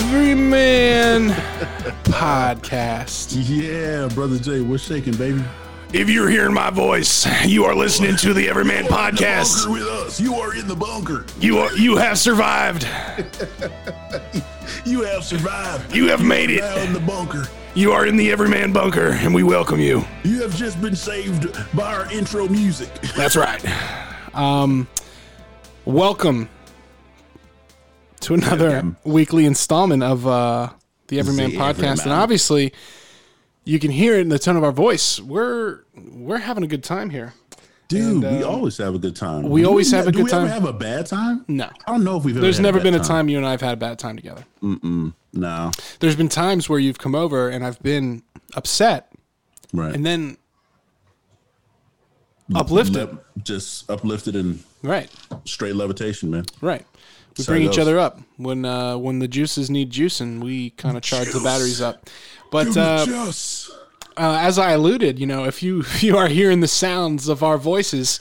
The Everyman Podcast. Yeah, brother Jay, what's shaking, baby? If you're hearing my voice, you are listening to the Everyman Podcast. Bunker with us. You are in the bunker. You are, you have survived. You have survived. You have made Now it. in the bunker. You are in the Everyman bunker, and we welcome you. You have just been saved by our intro music. That's right. Um, welcome to another Welcome. weekly installment of uh, the Everyman The Podcast, and obviously, you can hear it in the tone of our voice. We're we're having a good time here. Dude, And, we um, always have a good time. we Do always have a good we time. ever have a bad time? No. I don't know if we've ever There's had never bad been a time you and I've had a bad time together. Mm-mm, No. There's been times where you've come over and I've been upset Right. and then uplifted. Le- just uplifted and Right, straight levitation, man. right. We So bring each other up when uh, when the juices need juicing. We kind of charge the batteries up. But uh, uh, as I alluded, you know, if you if you are hearing the sounds of our voices,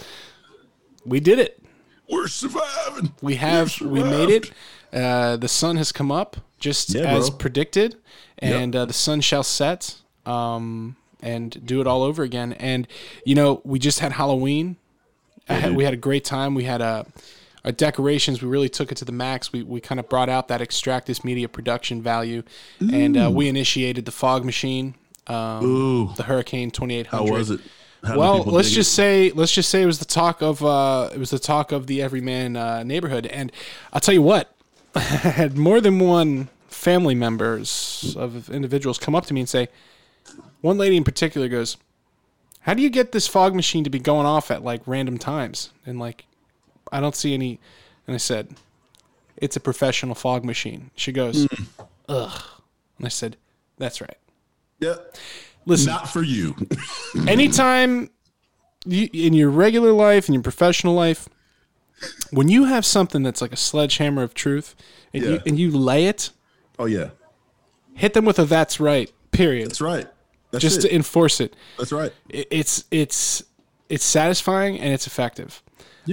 we did it. we're surviving. We have we made it. Uh, the sun has come up just Yeah, as bro. predicted, and uh, the sun shall set. Um, and do it all over again. And you know, we just had Halloween. I had, we had a great time. We had a. Our decorations, we really took it to the max. We, we kind of brought out that Extractus Media production value, and uh, we initiated the fog machine, um, Ooh. the Hurricane 2800. How was it? How Well, let's just it? say let's just say it was the talk of uh, it was the talk of the everyman uh, neighborhood, and I'll tell you what, I had more than one family members of individuals come up to me and say, one lady in particular goes, "How do you get this fog machine to be going off at like random times?" And like, I don't see any. And I said, "It's a professional fog machine." She goes, Hmm. "Ugh," and I said, "That's right." Yeah. Listen, Not for you. anytime you, in your regular life, in your professional life, when you have something that's like a sledgehammer of truth and, you, and you lay it, oh yeah. hit them with a "that's right." Period. That's right. That's Just it. to enforce it. That's right. It- It's it's it's satisfying and it's effective.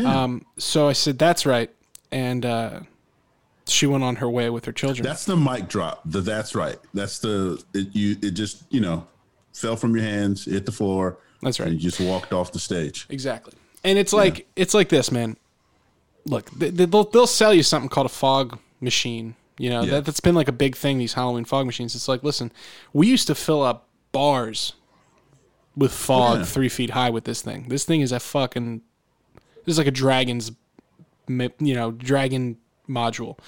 Yeah. Um, so I said, "That's right," and uh, she went on her way with her children. That's the mic drop. The that's right. That's the it, you. It just you know fell from your hands, hit the floor. That's right. And you just walked off the stage. Exactly. And it's like it's like this, man. Look, they, they'll they'll sell you something called a fog machine. You know Yeah. that that's been like a big thing. These Halloween fog machines. It's like, listen, we used to fill up bars with fog Yeah. three feet high with this thing. This thing is a fucking. This is like a dragon's, you know, dragon module.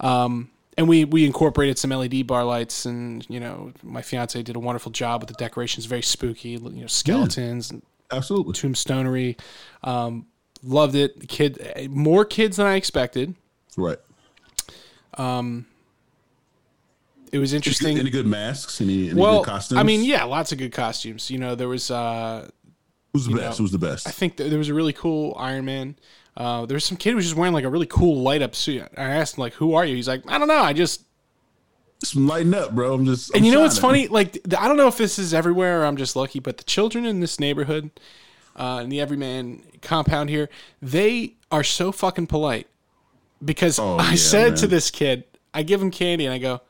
Um, and we we incorporated some LED bar lights, and you know, my fiance did a wonderful job with the decorations. Very spooky, you know, skeletons and Absolutely. tombstonery. Um, loved it. Kid, more kids than I expected. Right. Um, It was interesting. Any good masks? Any, any well, good costumes? I mean, yeah, lots of good costumes. You know, there was. Uh, who's the you best? know, who's the best? I think th- there was a really cool Iron Man. Uh, there was some kid who was just wearing like a really cool light up suit. I asked him like, "Who are you?" He's like, "I don't know. I just." Just lighten up, bro. I'm just. And I'm you know what's funny? Like, I don't know if this is everywhere or I'm just lucky, but the children in this neighborhood, uh, in the Everyman compound here, they are so fucking polite. Because Oh, I yeah, said to this kid, I give him candy and I go,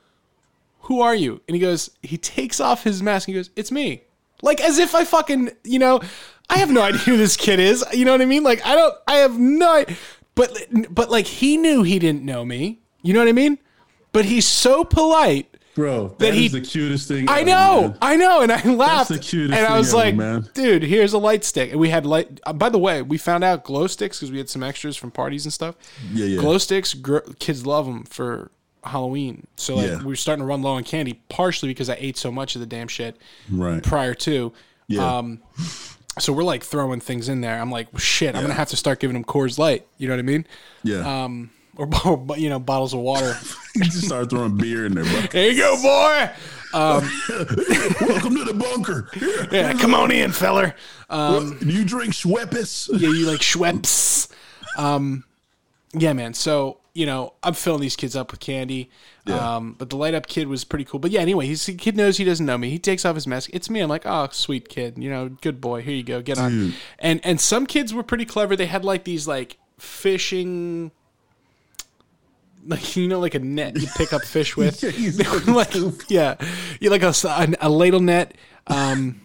"Who are you?" And he goes, he takes off his mask and he goes, "It's me." Like as if I fucking, you know, I have no idea who this kid is. You know what I mean? Like I don't, I have no, but but like he knew he didn't know me. You know what I mean? But he's so polite. bro. that that he- the cutest thing. I know, man. I know, and I laughed. the cutest and I thing was ever, like, man. "Dude, here's a light stick." And we had light. Uh, by the way, we found out glow sticks because we had some extras from parties and stuff. Yeah, yeah. Glow sticks, gr- kids love them for Halloween. So like, Yeah. we were starting to run low on candy, partially because I ate so much of the damn shit Right. prior to. Yeah. Um, so we're like throwing things in there. I'm like, shit, I'm gonna have to start giving them Coors Light. You know what I mean? yeah. Um, or, or you know, bottles of water. you just started throwing beer in there, bro. there you go, boy. Welcome to the bunker. Yeah, come on in, feller. um, you drink Schweppes? yeah, you like Schweppes. Um, yeah, man. So you know, I'm filling these kids up with candy. Yeah. Um, but the light up kid was pretty cool. But yeah, anyway, he's, the kid knows he doesn't know me. He takes off his mask. It's me. I'm like, oh, sweet kid. You know, good boy. Here you go. Get on. Dude. And and some kids were pretty clever. They had like these like fishing. like you know, like a net you pick up fish with. Yeah, like, yeah, you like a ladle net. Um,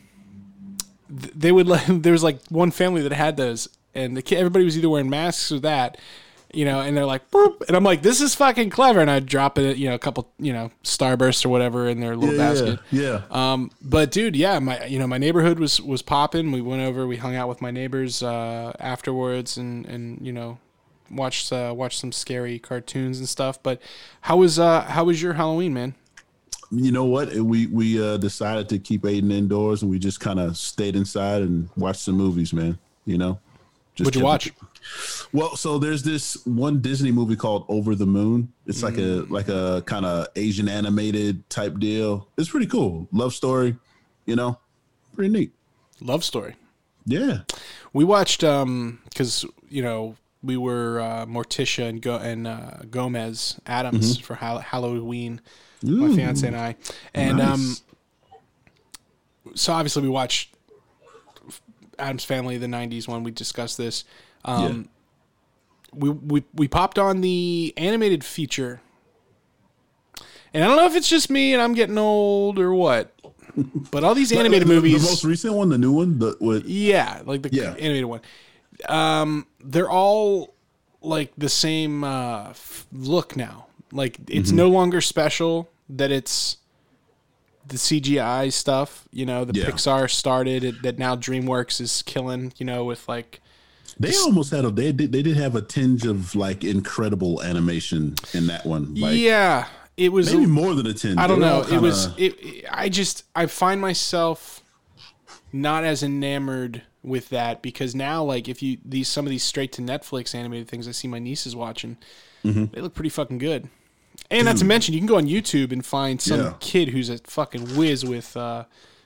th- they would like there was like one family that had those, and the kid, everybody was either wearing masks or that. You know, and they're like, Boop, and I'm like, this is fucking clever, and I'd drop it, you know, a couple, you know, starbursts or whatever in their little yeah, basket. yeah. Um, but dude, yeah, my you know my neighborhood was was popping. We went over, we hung out with my neighbors uh, afterwards, and and you know watched uh, watched some scary cartoons and stuff. But how was uh how was your Halloween, man? you know what? We we uh, decided to keep Aiden indoors, and we just kind of stayed inside and watched some movies, man. You know, just What'd you watch? it- Well, so there's this one Disney movie called Over the Moon. It's like Mm. a like a kind of Asian animated type deal. It's pretty cool. Love story, you know, pretty neat. Love Story. Yeah. We watched um because you know we were uh, Morticia and Go- and uh, Gomez Addams for Hall- Halloween. My Mm-hmm. Fiance and I, and um, so obviously we watched Addams Family, the '90s one. We discussed this. Um, we, we we popped on the animated feature, and I don't know if it's just me and I'm getting old or what, but all these animated the, movies, The most recent one, the new one, the with yeah, like the Yeah. animated one. Um, they're all like the same uh, f- look now. Like it's Mm-hmm. no longer special that it's the CGI stuff. You know, the Yeah. Pixar started it, that now DreamWorks is killing. You know, with like they almost had a they did they did have a tinge of like incredible animation in that one. Like yeah, it was. maybe more than a tinge. I don't know. It kinda- was. It, it- I just. I find myself not as enamored with that because now, like, if you these some of these straight to Netflix animated things, I see my nieces watching. Mm-hmm. They look pretty fucking good. And not to mention, you can go on YouTube and find some Yeah. kid who's a fucking whiz with, uh,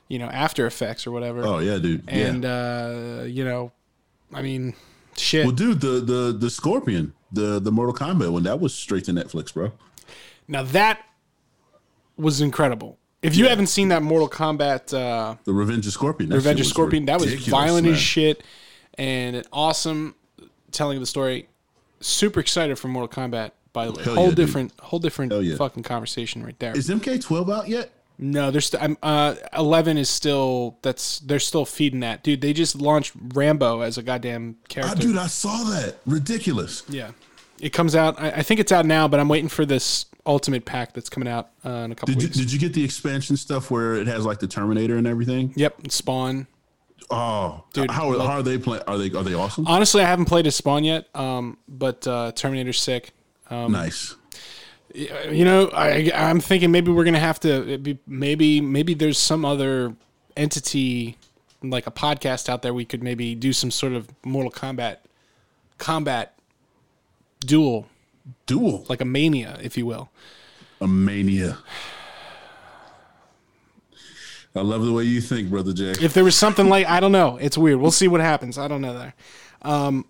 you know, After Effects or whatever. Oh yeah, dude. and yeah. uh, you know, I mean, shit. Well, dude, the the the Scorpion, the the Mortal Kombat one, that was straight to Netflix, bro. now that was incredible. If you haven't seen that Mortal Kombat. Uh, The Revenge of Scorpion. that Revenge of Scorpion. That was violent man. as shit and an awesome telling of the story. Super excited for Mortal Kombat. By the way, Hell whole yeah, dude. different, whole different yeah. fucking conversation right there. Is MK12 out yet? No, there's st- I'm, uh, eleven is still that's they're still feeding that dude. They just launched Rambo as a goddamn Ah, character. dude, I saw that. Ridiculous. yeah, it comes out. I, I think it's out now, but I'm waiting for this Ultimate Pack that's coming out uh, in a couple Did you did you get the expansion stuff where it has like the Terminator and everything? yep, Spawn. Oh, Dude, how, how are they playing? Are they are they awesome? Honestly, I haven't played a Spawn yet, um, but uh, Terminator's sick. Um, nice. You know, I I'm thinking maybe we're gonna have to be, maybe maybe there's some other entity like a podcast out there we could maybe do some sort of Mortal Kombat combat duel Duel. like a mania if you will. A mania. I love the way you think, brother Jack. If there was something like I don't know, it's weird. We'll see what happens. I don't know there. Um,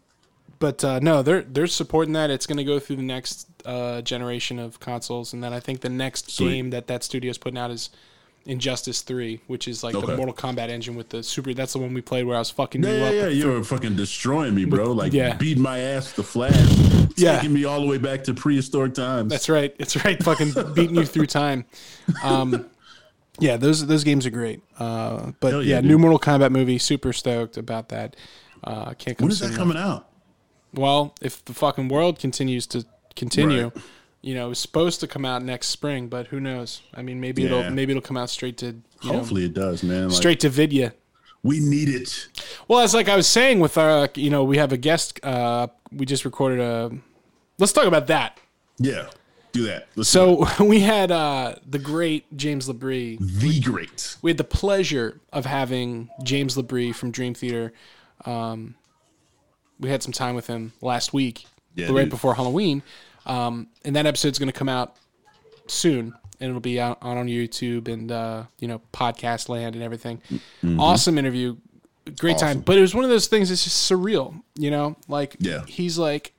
but uh, no, they're they're supporting that. It's going to go through the next uh, generation of consoles, and then I think the next Sweet. game that that studio is putting out is Injustice Three, which is like the Mortal Kombat engine with the super. That's the one we played where I was fucking Yeah, you yeah, up. yeah. You were fucking destroying me, bro. Like yeah. beating my ass the flash. Yeah. Taking me all the way back to prehistoric times. That's right. It's right. Fucking beating you through time. Um, yeah, those those games are great. Uh, but Hell yeah, yeah, new. Mortal Kombat movie. Super stoked about that. Uh, can't come when is that coming out? Well, if the fucking world continues to continue, Right. you know, it's supposed to come out next spring, but who knows? I mean, maybe Yeah. it'll maybe it'll come out straight to you know, Hopefully it does, man. Like, straight to Vidya. we need it. Well, it's like I was saying with our, you know, we have a guest. Uh, we just recorded a. Let's talk about that. Yeah, do that. Let's do So we had uh, the great James LaBrie. the great. We had the pleasure of having James LaBrie from Dream Theater. Um, we had some time with him last week, Yeah, right dude. before Halloween. Um, and that episode's going to come out soon, and it'll be out on, on YouTube and uh, you know podcast land and everything. Awesome interview, great time. Mm-hmm. But it was one of those things. that's just surreal, you know. Like Yeah. he's like.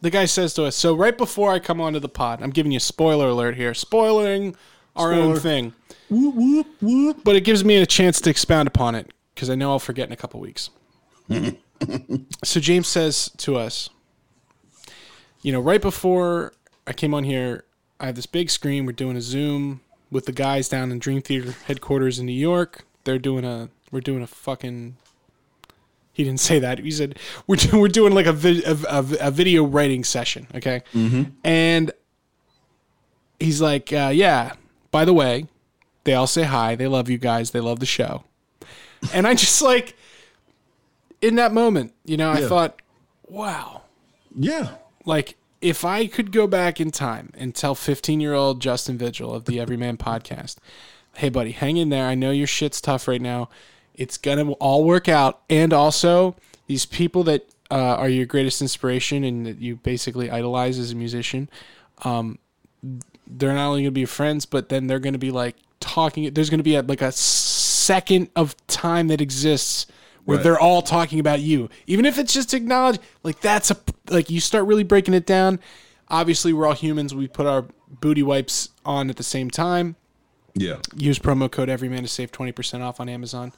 The guy says to us, so right before I come onto the pod, I'm giving you a spoiler alert here, spoiling our own thing Whoop whoop whoop. but it gives me a chance to expound upon it because I know I'll forget in a couple weeks. so James says to us, you know, right before I came on here, I have this big screen. We're doing a Zoom with the guys down in Dream Theater headquarters in New York. They're doing a we're doing a fucking. He didn't say that. He said we're do, we're doing like a, vid, a, a, a video writing session. Okay, and he's like, uh, yeah. By the way, they all say hi. They love you guys. They love the show. And I just like in that moment, you know, I thought, wow, Yeah. like if I could go back in time and tell 15 year old Justin Vigil of the Everyman podcast, hey, buddy, hang in there. I know your shit's tough right now. It's going to all work out. And also, these people that uh, are your greatest inspiration and that you basically idolize as a musician, um, they're not only going to be your friends, but then they're going to be like talking. There's going to be a, like a second of time that exists where Right. they're all talking about you, even if it's just to acknowledge. Like that's a like you start really breaking it down. Obviously, we're all humans. We put our booty wipes on at the same time. Yeah. Use promo code Everyman to save twenty percent off on Amazon.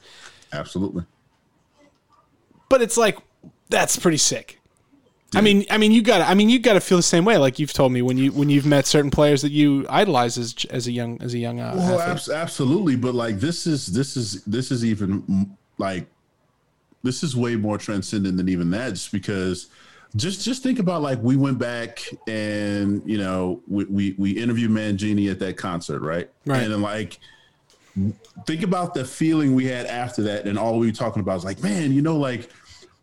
Absolutely. But it's like that's pretty sick. I mean, I mean, you got. I mean, you got to feel the same way. Like you've told me when you when you've met certain players that you idolize as as a young as a young uh, Well, abs- absolutely, but like this is this is this is even like this is way more transcendent than even that. Just because, just just think about like we went back and you know we we, we interviewed Mangini at that concert, right? Right. And then like think about the feeling we had after that, and all we were talking about was like, man, you know, like.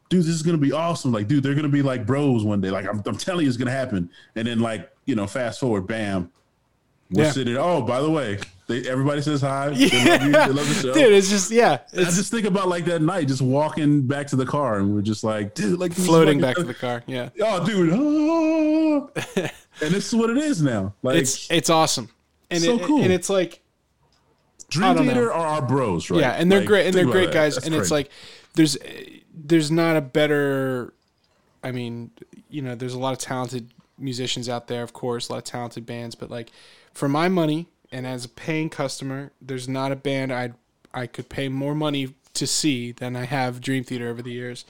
Dude, this is gonna be awesome. Like, dude, they're gonna be like bros one day. Like, I'm, I'm telling you, it's gonna happen. And then, like, you know, fast forward, bam, we're Yeah. sitting. Oh, by the way, they, everybody says hi. They love you. They love the show. Dude, it's just yeah, I just think about like that night, just walking back to the car, and we're just like, dude, like floating back to the car. Yeah, Oh, dude, and this is what it is now. Like it's it's awesome, and So it, cool. and it's like Dream don't know. Are our bros, right? yeah, and they're Like, great, and they're great that. guys, That's and it's like there's there's not a better. I mean, you know, there's a lot of talented musicians out there, of course, a lot of talented bands, but like for my money and as a paying customer, there's not a band I I could pay more money to see than I have Dream Theater over the years.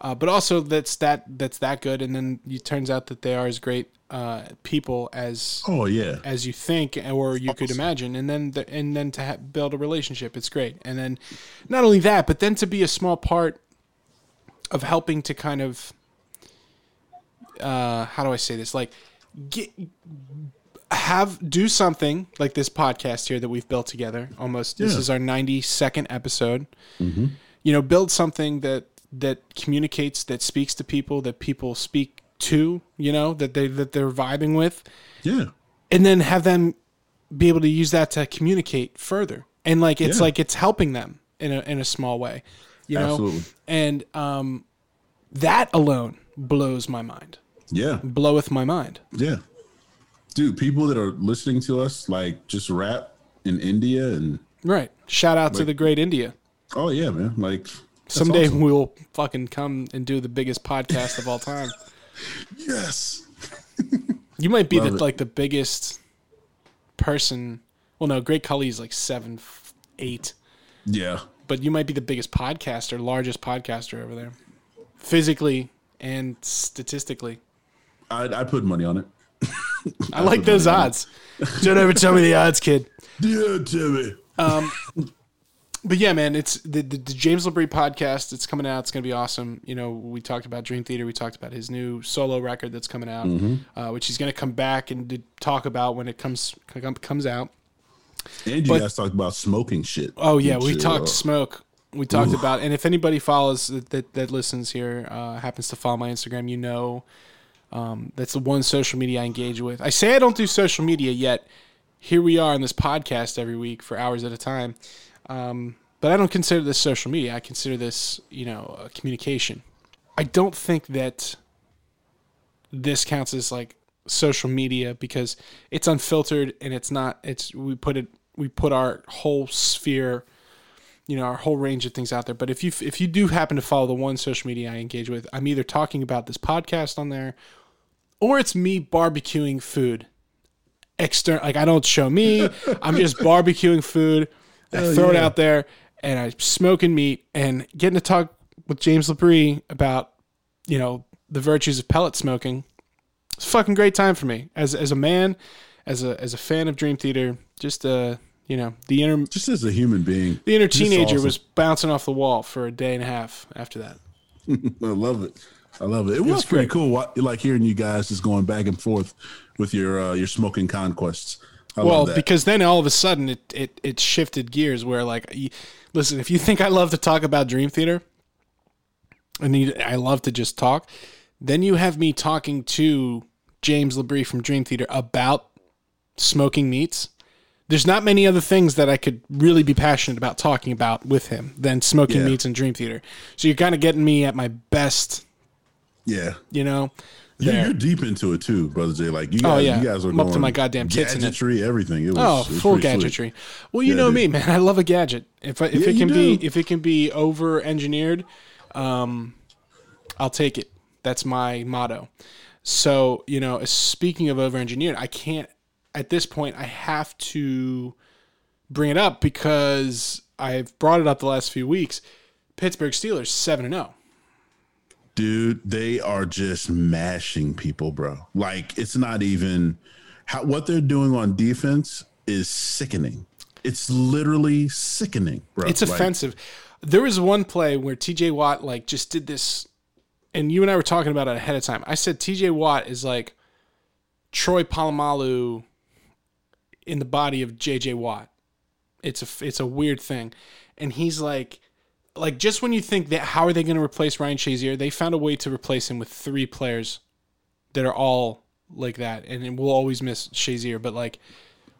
Uh, but also that's that that's that good, and then it turns out that they are as great uh, people as oh yeah, as you think or you could imagine. And then the, and then to ha- build a relationship it's great. And then not only that but then to be a small part of helping to kind of uh how do i say this? Like get have do something like this podcast here that we've built together almost. This Yeah. is our 92nd episode. You know build something that that communicates that speaks to people that people speak to you know that they that they're vibing with. Yeah, and then have them be able to use that to communicate further. And like it's Yeah. like it's helping them in a in a small way you know? Absolutely. and um that alone blows my mind. Yeah, bloweth my mind. Yeah. Dude, people that are listening to us like just rap in India and right. Shout out to the great india. Oh yeah, man, like someday awesome. we'll fucking come and do the biggest podcast of all time. Yes, you might be the it. like the biggest person. Well no great Khali is like seven eight. Yeah, but you might be the biggest podcaster, largest podcaster over there, physically and statistically. I I put money on it. I like those odds. Don't ever tell me the odds, kid. Yeah, Timmy. But yeah, man, it's the, the, the James LaBrie podcast. It's coming out. It's gonna be awesome. You know, we talked about Dream Theater. We talked about his new solo record that's coming out, uh, which he's gonna come back and to talk about when it comes comes out. And you But- guys talked about smoking shit. Oh yeah, we talked uh, smoke. We talked about, and if anybody follows that that, that listens here, uh, happens to follow my Instagram, you know, um, that's the one social media I engage with. I say I don't do social media yet. Here we are on this podcast every week for hours at a time, um, but I don't consider this social media. I consider this, you know, uh, communication. I don't think that this counts as like social media because it's unfiltered and it's not. It's we put it we put our whole sphere you know our whole range of things out there. But if you if you do happen to follow the one social media i engage with i'm either talking about this podcast on there or it's me barbecuing food external like i don't show me. I'm just barbecuing food. I throw it out there and i'm smoking meat and getting to talk with james labrie about you know the virtues of pellet smoking. It's a fucking great time for me. As as a man, as a as a fan of Dream Theater. Just uh, you know, the inner Just as a human being, the inner teenager awesome. was bouncing off the wall for a day and a half after that. I love it. I love it. It was, was pretty great. cool. Like hearing you guys just going back and forth with your uh, your smoking conquests. I well, because then all of a sudden it, it it shifted gears where like, listen, if you think I love to talk about Dream Theater, and you- I love to just talk, then you have me talking to James LaBrie from Dream Theater about smoking meats. There's not many other things that I could really be passionate about talking about with him than smoking Yeah. meats and Dream Theater. So you're kind of getting me at my best, yeah, you know. You, you're deep into it too, brother J. Like you guys, Oh, yeah. you guys are I'm up to my goddamn tits in it. gadgetry, everything. It was, Oh, it was full gadgetry. Well, you Yeah, know me, man. I love a gadget. If I, if Yeah, it can be if it can be over engineered, um, I'll take it. That's my motto. So you know, speaking of over engineered, I can't at this point. I have to bring it up because I've brought it up the last few weeks. Pittsburgh Steelers seven and oh. zero. dude they are just mashing people bro like it's not even how what they're doing on defense is sickening it's literally sickening bro It's Like, offensive. There was one play where TJ Watt like just did this, and you and I were talking about it ahead of time. I said TJ Watt is like Troy Polamalu in the body of JJ Watt. It's a it's a weird thing, and he's like like just when you think that how are they going to replace Ryan Shazier, they found a way to replace him with three players that are all like that, and we'll always miss Shazier, but like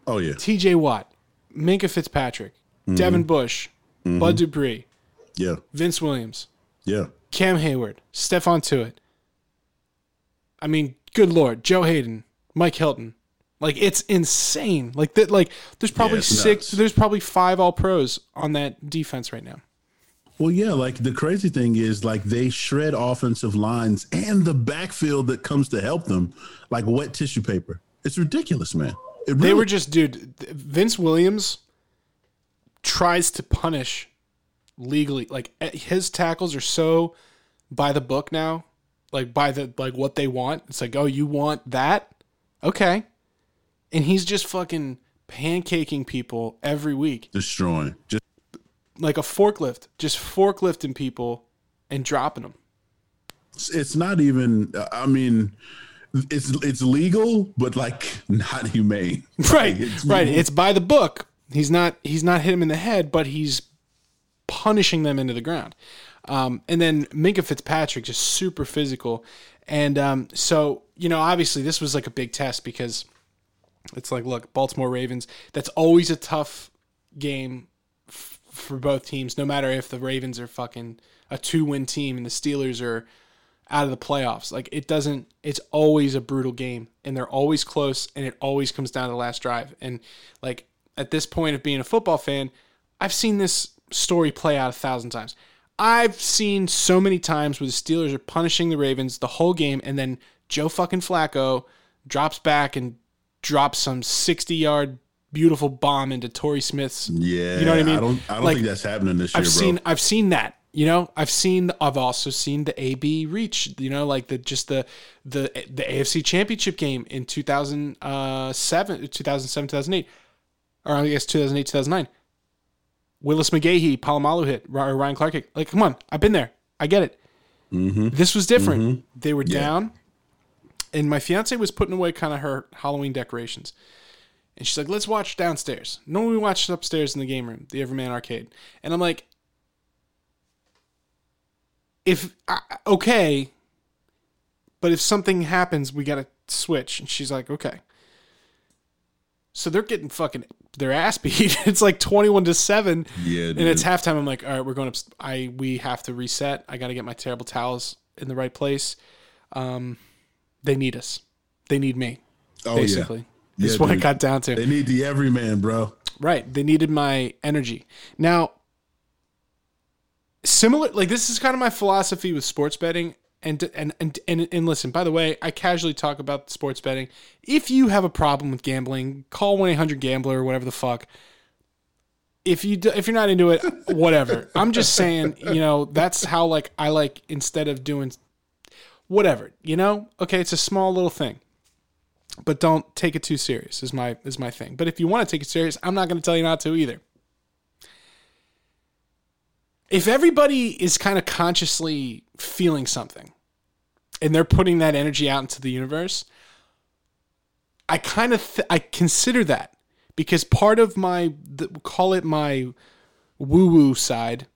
oh yeah. TJ Watt, Minkah Fitzpatrick, mm-hmm. Devin Bush, mm-hmm. Bud Dupree, yeah. Vince Williams, yeah. Cam Heyward, Stephon Tuitt. I mean, good lord, Joe Haden, Mike Hilton. Like it's insane. Like that. Like there's probably it's six. nuts. There's probably five All Pros on that defense right now. well yeah like the crazy thing is like they shred offensive lines and the backfield that comes to help them like wet tissue paper it's ridiculous man it really, They were just, dude. Vince Williams tries to punish legally. Like eh, his tackles are so by the book now, like by the like what they want. It's like, oh, you want that? Okay. And he's just fucking pancaking people every week, destroying just like a forklift, just forklifting people and dropping them. it's not even i mean it's it's legal but like not humane Right, it's- right. It's by the book. He's not. He's not hitting him in the head, but he's punishing them into the ground. Um, and then Minkah Fitzpatrick just super physical, and um, so you know, obviously this was like a big test because it's like, look, Baltimore Ravens. That's always a tough game f- for both teams, no matter if the Ravens are fucking a two-win team and the Steelers are out of the playoffs. Like it doesn't. It's always a brutal game, and they're always close, and it always comes down to the last drive. And like at this point of being a football fan, I've seen this story play out a thousand times. I've seen so many times where the Steelers are punishing the Ravens the whole game, and then Joe fucking Flacco drops back and drops some sixty-yard beautiful bomb into Torrey Smith's Yeah, You know what I mean? I don't. I don't Like, think that's happening this year, I've bro. seen I've seen that. You know, I've seen I've also seen the AB reach, you know, like the just the the the AFC Championship game in 2007 uh, 2007 2008 or I guess 2008 2009. Willis McGahee, Polamalu hit, or Ryan Clark hit. Like, come on, I've been there. I get it. Mm-hmm. This was different. Mm-hmm. They were down, and my fiance was putting away kind of her Halloween decorations. And she's like, let's watch downstairs. No, we watched upstairs in the game room, the Everman Arcade. And I'm like, if, uh, okay, but if something happens, we got to switch. And she's like, okay. So they're getting fucking their ass beat. it's like 21 to 7. Yeah, And it's halftime. I'm like, all right, we're going up. I, we have to reset. I got to get my terrible towels in the right place. Um, they need us. They need me, oh, basically. Yeah. Is Yeah, what it got down to. They need the everyman, bro. Right. They needed my energy. Now, similar like this is kind of my philosophy with sports betting and and and and, and listen, by the way, I casually talk about sports betting. If you have a problem with gambling, call 1-800-GAMBLER or whatever the fuck. If you do, if you're not into it, whatever. I'm just saying, you know, that's how like I like instead of doing whatever, you know? Okay, it's a small little thing. but don't take it too serious. Is my is my thing. But if you want to take it serious, I'm not going to tell you not to either. If everybody is kind of consciously feeling something, and they're putting that energy out into the universe, I kind of th- I consider that because part of my the, call it my woo woo side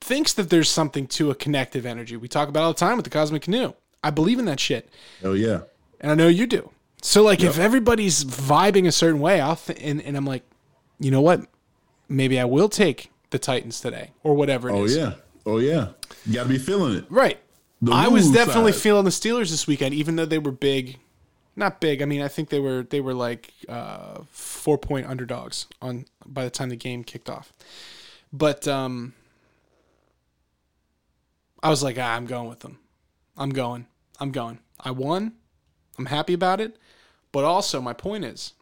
thinks that there's something to a connective energy. We talk about all the time with the cosmic canoe. I believe in that shit, Oh yeah. and I know you do. So like, if everybody's vibing a certain way, I'll th- and, and I'm like, you know what? Maybe I will take the Titans today or whatever it Oh is. yeah. Oh yeah. You got to be feeling it. Right. The I was definitely side. feeling the Steelers this weekend, even though they were big. Not big. I mean, I think they were they were like uh, four point underdogs on by the time the game kicked off. But um, I was like, ah, I'm going with them. I'm going. I'm going. I won. I'm happy about it. But also, my point is,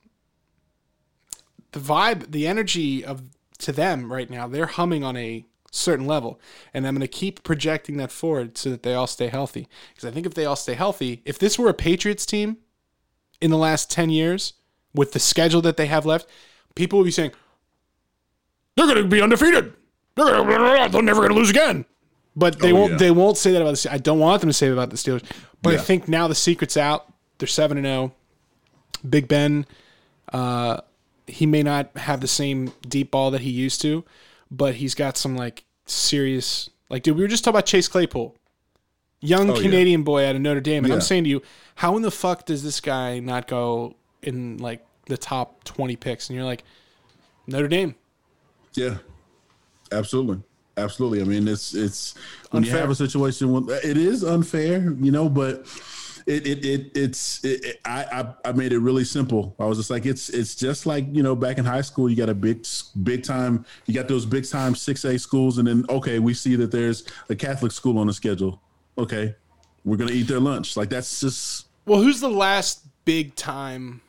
the vibe, the energy of to them right now, they're humming on a certain level, and I'm going to keep projecting that forward so that they all stay healthy. Because I think if they all stay healthy, if this were a Patriots team in the last ten years with the schedule that they have left, people would be saying they're going to be undefeated. They're, they're never going to lose again. But they Oh, won't. yeah. They won't say that about the. I don't want them to say that about the Steelers. But I think now the secret's out. They're seven and zero. Big Ben, uh, he may not have the same deep ball that he used to, but he's got some like serious like dude, we were just talking about Chase Claypool. Young Oh, yeah. Canadian boy out of Notre Dame. And I'm saying to you, how in the fuck does this guy not go in like the top twenty picks? And you're like, Notre Dame. Yeah, absolutely, absolutely. I mean, it's it's when you Unfair. have a situation when it is unfair, you know, but it it, it it's it, it- I, I I made it really simple. I was just like, it's it's just like you know, back in high school, you got a big big time, you got those big time six A schools, and then okay, we see that there's a Catholic school on the schedule. Okay, we're gonna eat their lunch. Like that's just Well, who's the last big time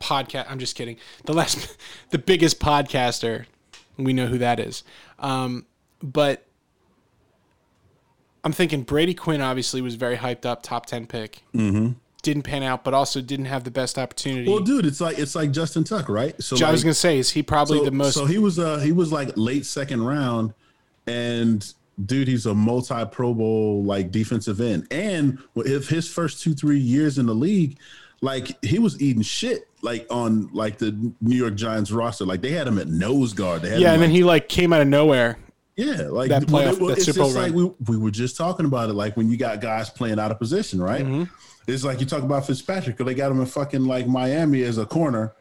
podcast? I'm just kidding. The last, the biggest podcaster. We know who that is. Um, but I'm thinking Brady Quinn obviously was very hyped up, top ten pick. Mm-hmm. Didn't pan out, but also didn't have the best opportunity. well, dude. It's like it's like Justin Tuck, right? So I was gonna say, is he probably so, the most? So he was uh he was like late second round, and dude, he's a multi Pro Bowl like defensive end. And if his first two three years in the league, like he was eating shit like on like the New York Giants roster. Like they had him at nose guard. They had yeah, and then he like came out of nowhere. yeah, like that playoff- well, that it's just like we, we were just talking about it. Like when you got guys playing out of position, right? Mm-hmm. It's like you talk about Fitzpatrick, or they got him in fucking like Miami as a corner,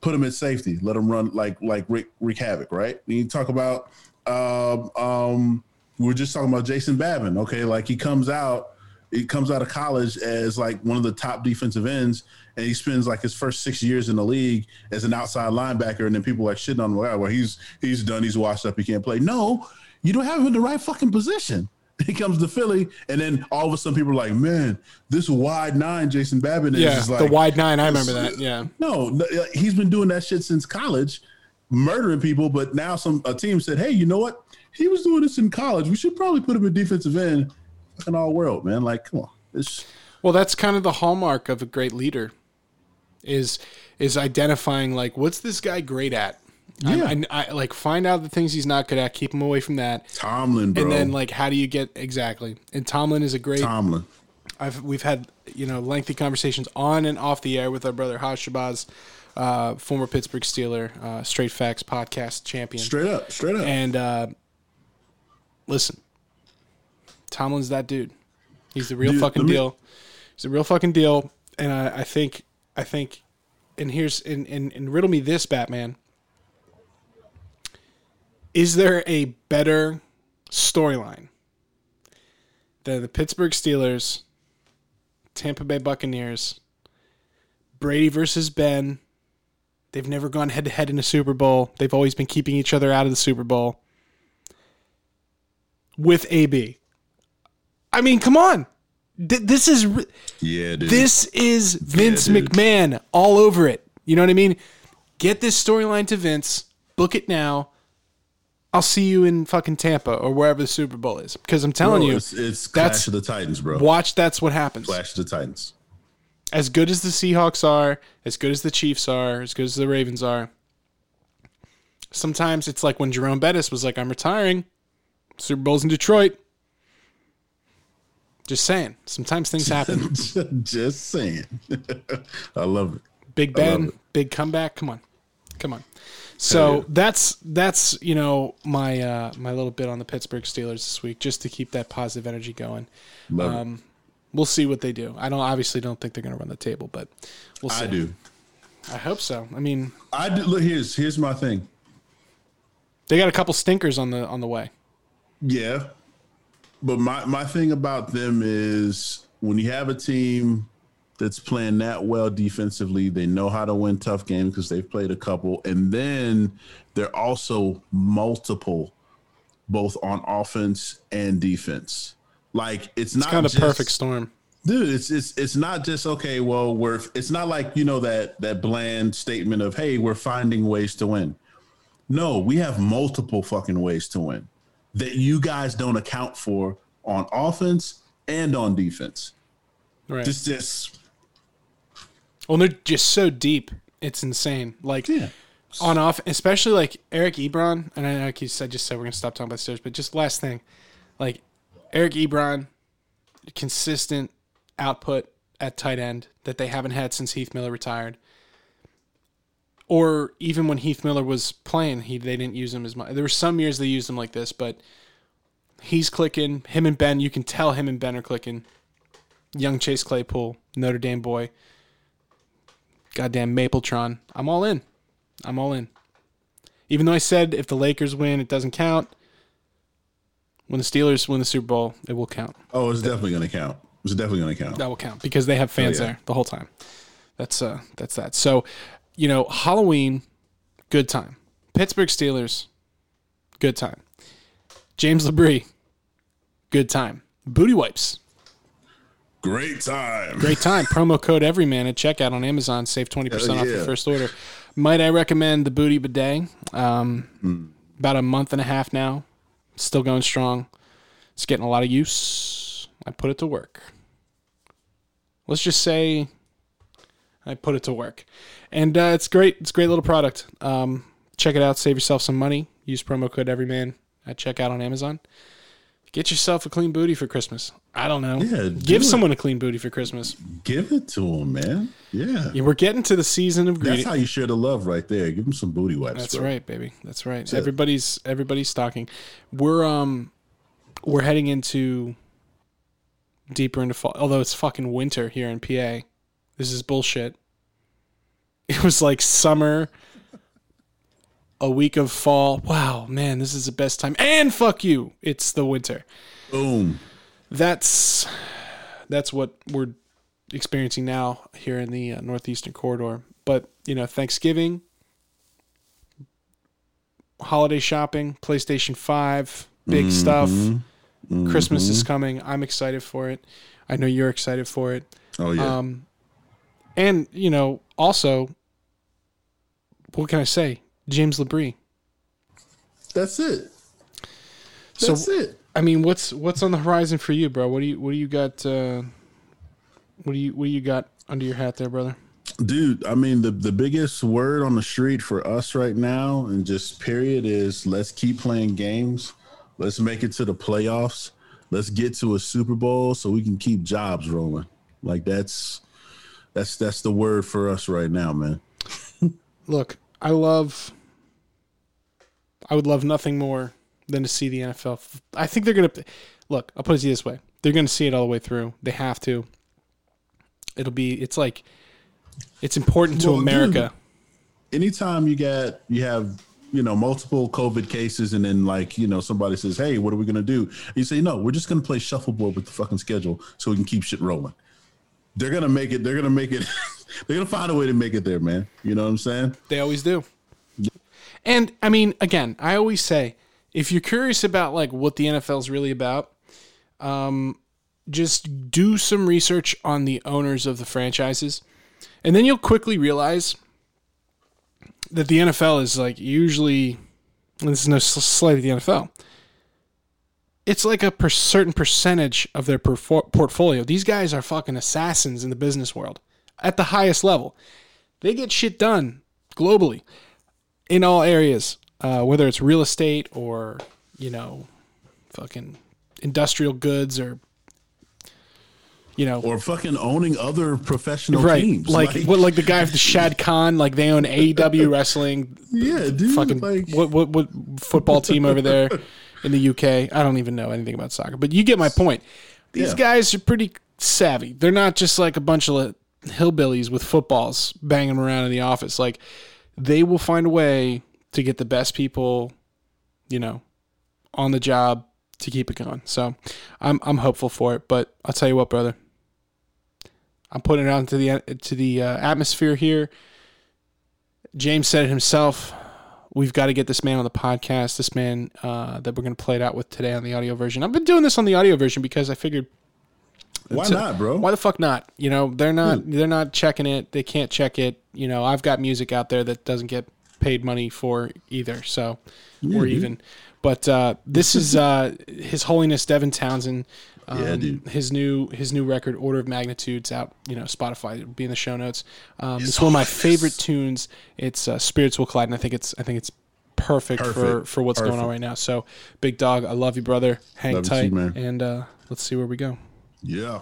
put him at safety, let him run like like Rick Rick Havoc, right? And you talk about um, um, we were just talking about Jason Babin, okay? Like he comes out, he comes out of college as like one of the top defensive ends, and he spends like his first six years in the league as an outside linebacker, and then people like shitting on him, well, he's he's done, he's washed up, he can't play. No, you don't have him in the right fucking position. He comes to Philly, and then all of a sudden people are like, "Man, this wide nine, Jason Babin is Yeah, like the wide nine. I remember that. Yeah. no, no, uh, he's been doing that shit since college, murdering people. But now some a team said, "Hey, you know what? He was doing this in college. We should probably put him in defensive end." Fucking all world, man. Like, come on. It's, Well, that's kind of the hallmark of a great leader. Is is identifying like what's this guy great at? Yeah. I, I, I like find out the things he's not good at, keep him away from that, Tomlin, bro. and then like how do you get exactly? And Tomlin is a great. Tomlin. I've we've had you know lengthy conversations on and off the air with our brother Haj Shabazz, uh, former Pittsburgh Steeler, uh, Straight Facts podcast champion. Straight up, straight up. And uh, listen, Tomlin's that dude. He's the real Dude, fucking me- deal. He's the real fucking deal. And I, I think, I think, and here's and, and and riddle me this, Batman. Is there a better storyline than the Pittsburgh Steelers, Tampa Bay Buccaneers, Brady versus Ben? They've never gone head to head in a Super Bowl. They've always been keeping each other out of the Super Bowl. With AB. I mean, come on. Th- This is yeah, dude. this is Vince dude. McMahon all over it. You know what I mean? Get this storyline to Vince. Book it now. I'll see you in fucking Tampa or wherever the Super Bowl is. Because I'm telling Bro, you, it's, it's that's- Clash of the Titans, bro. watch that's what happens. Clash of the Titans. as good as the Seahawks are, as good as the Chiefs are, as good as the Ravens are, sometimes it's like when Jerome Bettis was like, I'm retiring. Super Bowl's in Detroit. Just saying. Sometimes things happen. Just saying. I love it. Big Ben, big comeback. Come on. Come on. So that's that's you know my uh, my little bit on the Pittsburgh Steelers this week, just to keep that positive energy going. Love it. Um, we'll see what they do. I don't obviously don't think they're going to run the table, but we'll see. I do. I hope so. I mean, I do. Look, here's here's my thing. they got a couple stinkers on the on the way. Yeah. But my, my thing about them is when you have a team that's playing that well defensively, they know how to win tough games because they've played a couple. And then they're also multiple, both on offense and defense. Like it's not Kind of just- perfect storm. dude it's it's it's not just okay well we're it's not like you know that that bland statement of hey we're finding ways to win no we have multiple fucking ways to win that you guys don't account for on offense and on defense Right. just just well, they're just so deep. It's insane. Like yeah on off, especially like Eric Ebron. And I know like you said, just said we're gonna stop talking about stairs, but just last thing, like Eric Ebron, consistent output at tight end that they haven't had since Heath Miller retired. Or even when Heath Miller was playing, he they didn't use him as much. There were some years they used him like this, but he's clicking. Him and Ben, you can tell him and Ben are clicking. Young Chase Claypool, Notre Dame boy. Goddamn Mapletron. I'm all in. I'm all in. Even though I said if the Lakers win, it doesn't count. When the Steelers win the Super Bowl, it will count. oh it's definitely gonna count it's definitely gonna count That will count because they have fans Oh, yeah. there the whole time. That's uh that's that. So, you know, Halloween, good time. Pittsburgh Steelers, good time. James LaBrie, good time. Booty wipes, great time great time. Promo code Everyman at checkout on Amazon, save twenty percent Hell off your first order. Might I recommend the Booty Bidet? Um, Hmm. About a month and a half now, still going strong. It's getting a lot of use. I put it to work. Let's just say I put it to work, and uh, it's great. It's a great little product. Um, check it out. Save yourself some money. Use promo code Everyman at checkout on Amazon. Get yourself a clean booty for Christmas. I don't know. Yeah, do Give it. someone a clean booty for Christmas. give it to them man yeah Yeah, we're getting to the season of that's how you share the love right there give them some booty wipes That's bro. right, baby. That's right. it. everybody's everybody's stocking. We're um we're heading into deeper into fall. Although it's fucking winter here in PA. This is bullshit. It was like summer, a week of fall. Wow, man, this is the best time. And fuck you, it's the winter. boom That's that's what we're experiencing now here in the uh, northeastern corridor. But you know, Thanksgiving, holiday shopping, PlayStation Five, big stuff. Christmas is coming. I'm excited for it. I know you're excited for it. oh yeah Um, and you know, also, what can I say? James LaBrie. that's it So- that's it I mean, what's what's on the horizon for you, bro? What do you what do you got? Uh, what do you what do you got under your hat there, brother? Dude, I mean the the biggest word on the street for us right now and just period is let's keep playing games. Let's make it to the playoffs. Let's get to a Super Bowl so we can keep jobs rolling. Like that's that's that's the word for us right now, man. Look, I love. I would love nothing more than to see the NFL. I think they're gonna. Look, I'll put it you this way: they're gonna see it all the way through. They have to. It'll be. It's like. It's important to Well, dude, America. Anytime you get you have you know multiple COVID cases and then like you know somebody says, "Hey, what are we gonna do?" You say, "No, we're just gonna play shuffleboard with the fucking schedule so we can keep shit rolling." They're gonna make it. They're gonna make it. they're gonna find a way to make it there, man. You know what I'm saying? They always do. And I mean, again, I always say, if you're curious about like what the NFL is really about, um, just do some research on the owners of the franchises, and then you'll quickly realize that the NFL is like usually. This is no slight of the NFL. It's like a per- certain percentage of their perfor- portfolio. These guys are fucking assassins in the business world. at the highest level. They get shit done globally in all areas, uh, whether it's real estate or you know, fucking industrial goods or you know, or fucking owning other professional right? teams. Like, what, like the guy with the Shad Khan, like they own AEW wrestling. yeah, dude. Fucking like, what, what what football team over there in the UK? I don't even know anything about soccer, but you get my point. These Yeah. guys are pretty savvy. They're not just like a bunch of hillbillies with footballs banging around in the office. Like they will find a way to get the best people, you know, on the job to keep it going. So I'm I'm hopeful for it. But I'll tell you what, brother. I'm putting it out into the to the uh, atmosphere here. James said it himself. We've got to get this man on the podcast. This man uh, that we're going to play it out with today on the audio version. I've been doing this on the audio version because I figured why not, bro? why the fuck not? You know, they're not they're not checking it. They can't check it. You know, I've got music out there that doesn't get paid money for either. So or dude. even. But uh, this is uh, His Holiness Devin Townsend. Um, Yeah, dude. His new his new record, Order of Magnitudes, out. You know, Spotify. It'll be in the show notes. Um, it's one of my favorite tunes. It's uh, Spirits Will Collide, and I think it's I think it's perfect, for Perfect. for what's going on right now. So, big dog, I love you, brother. Hang Love you tight, too, man. and uh, let's see where we go. yeah.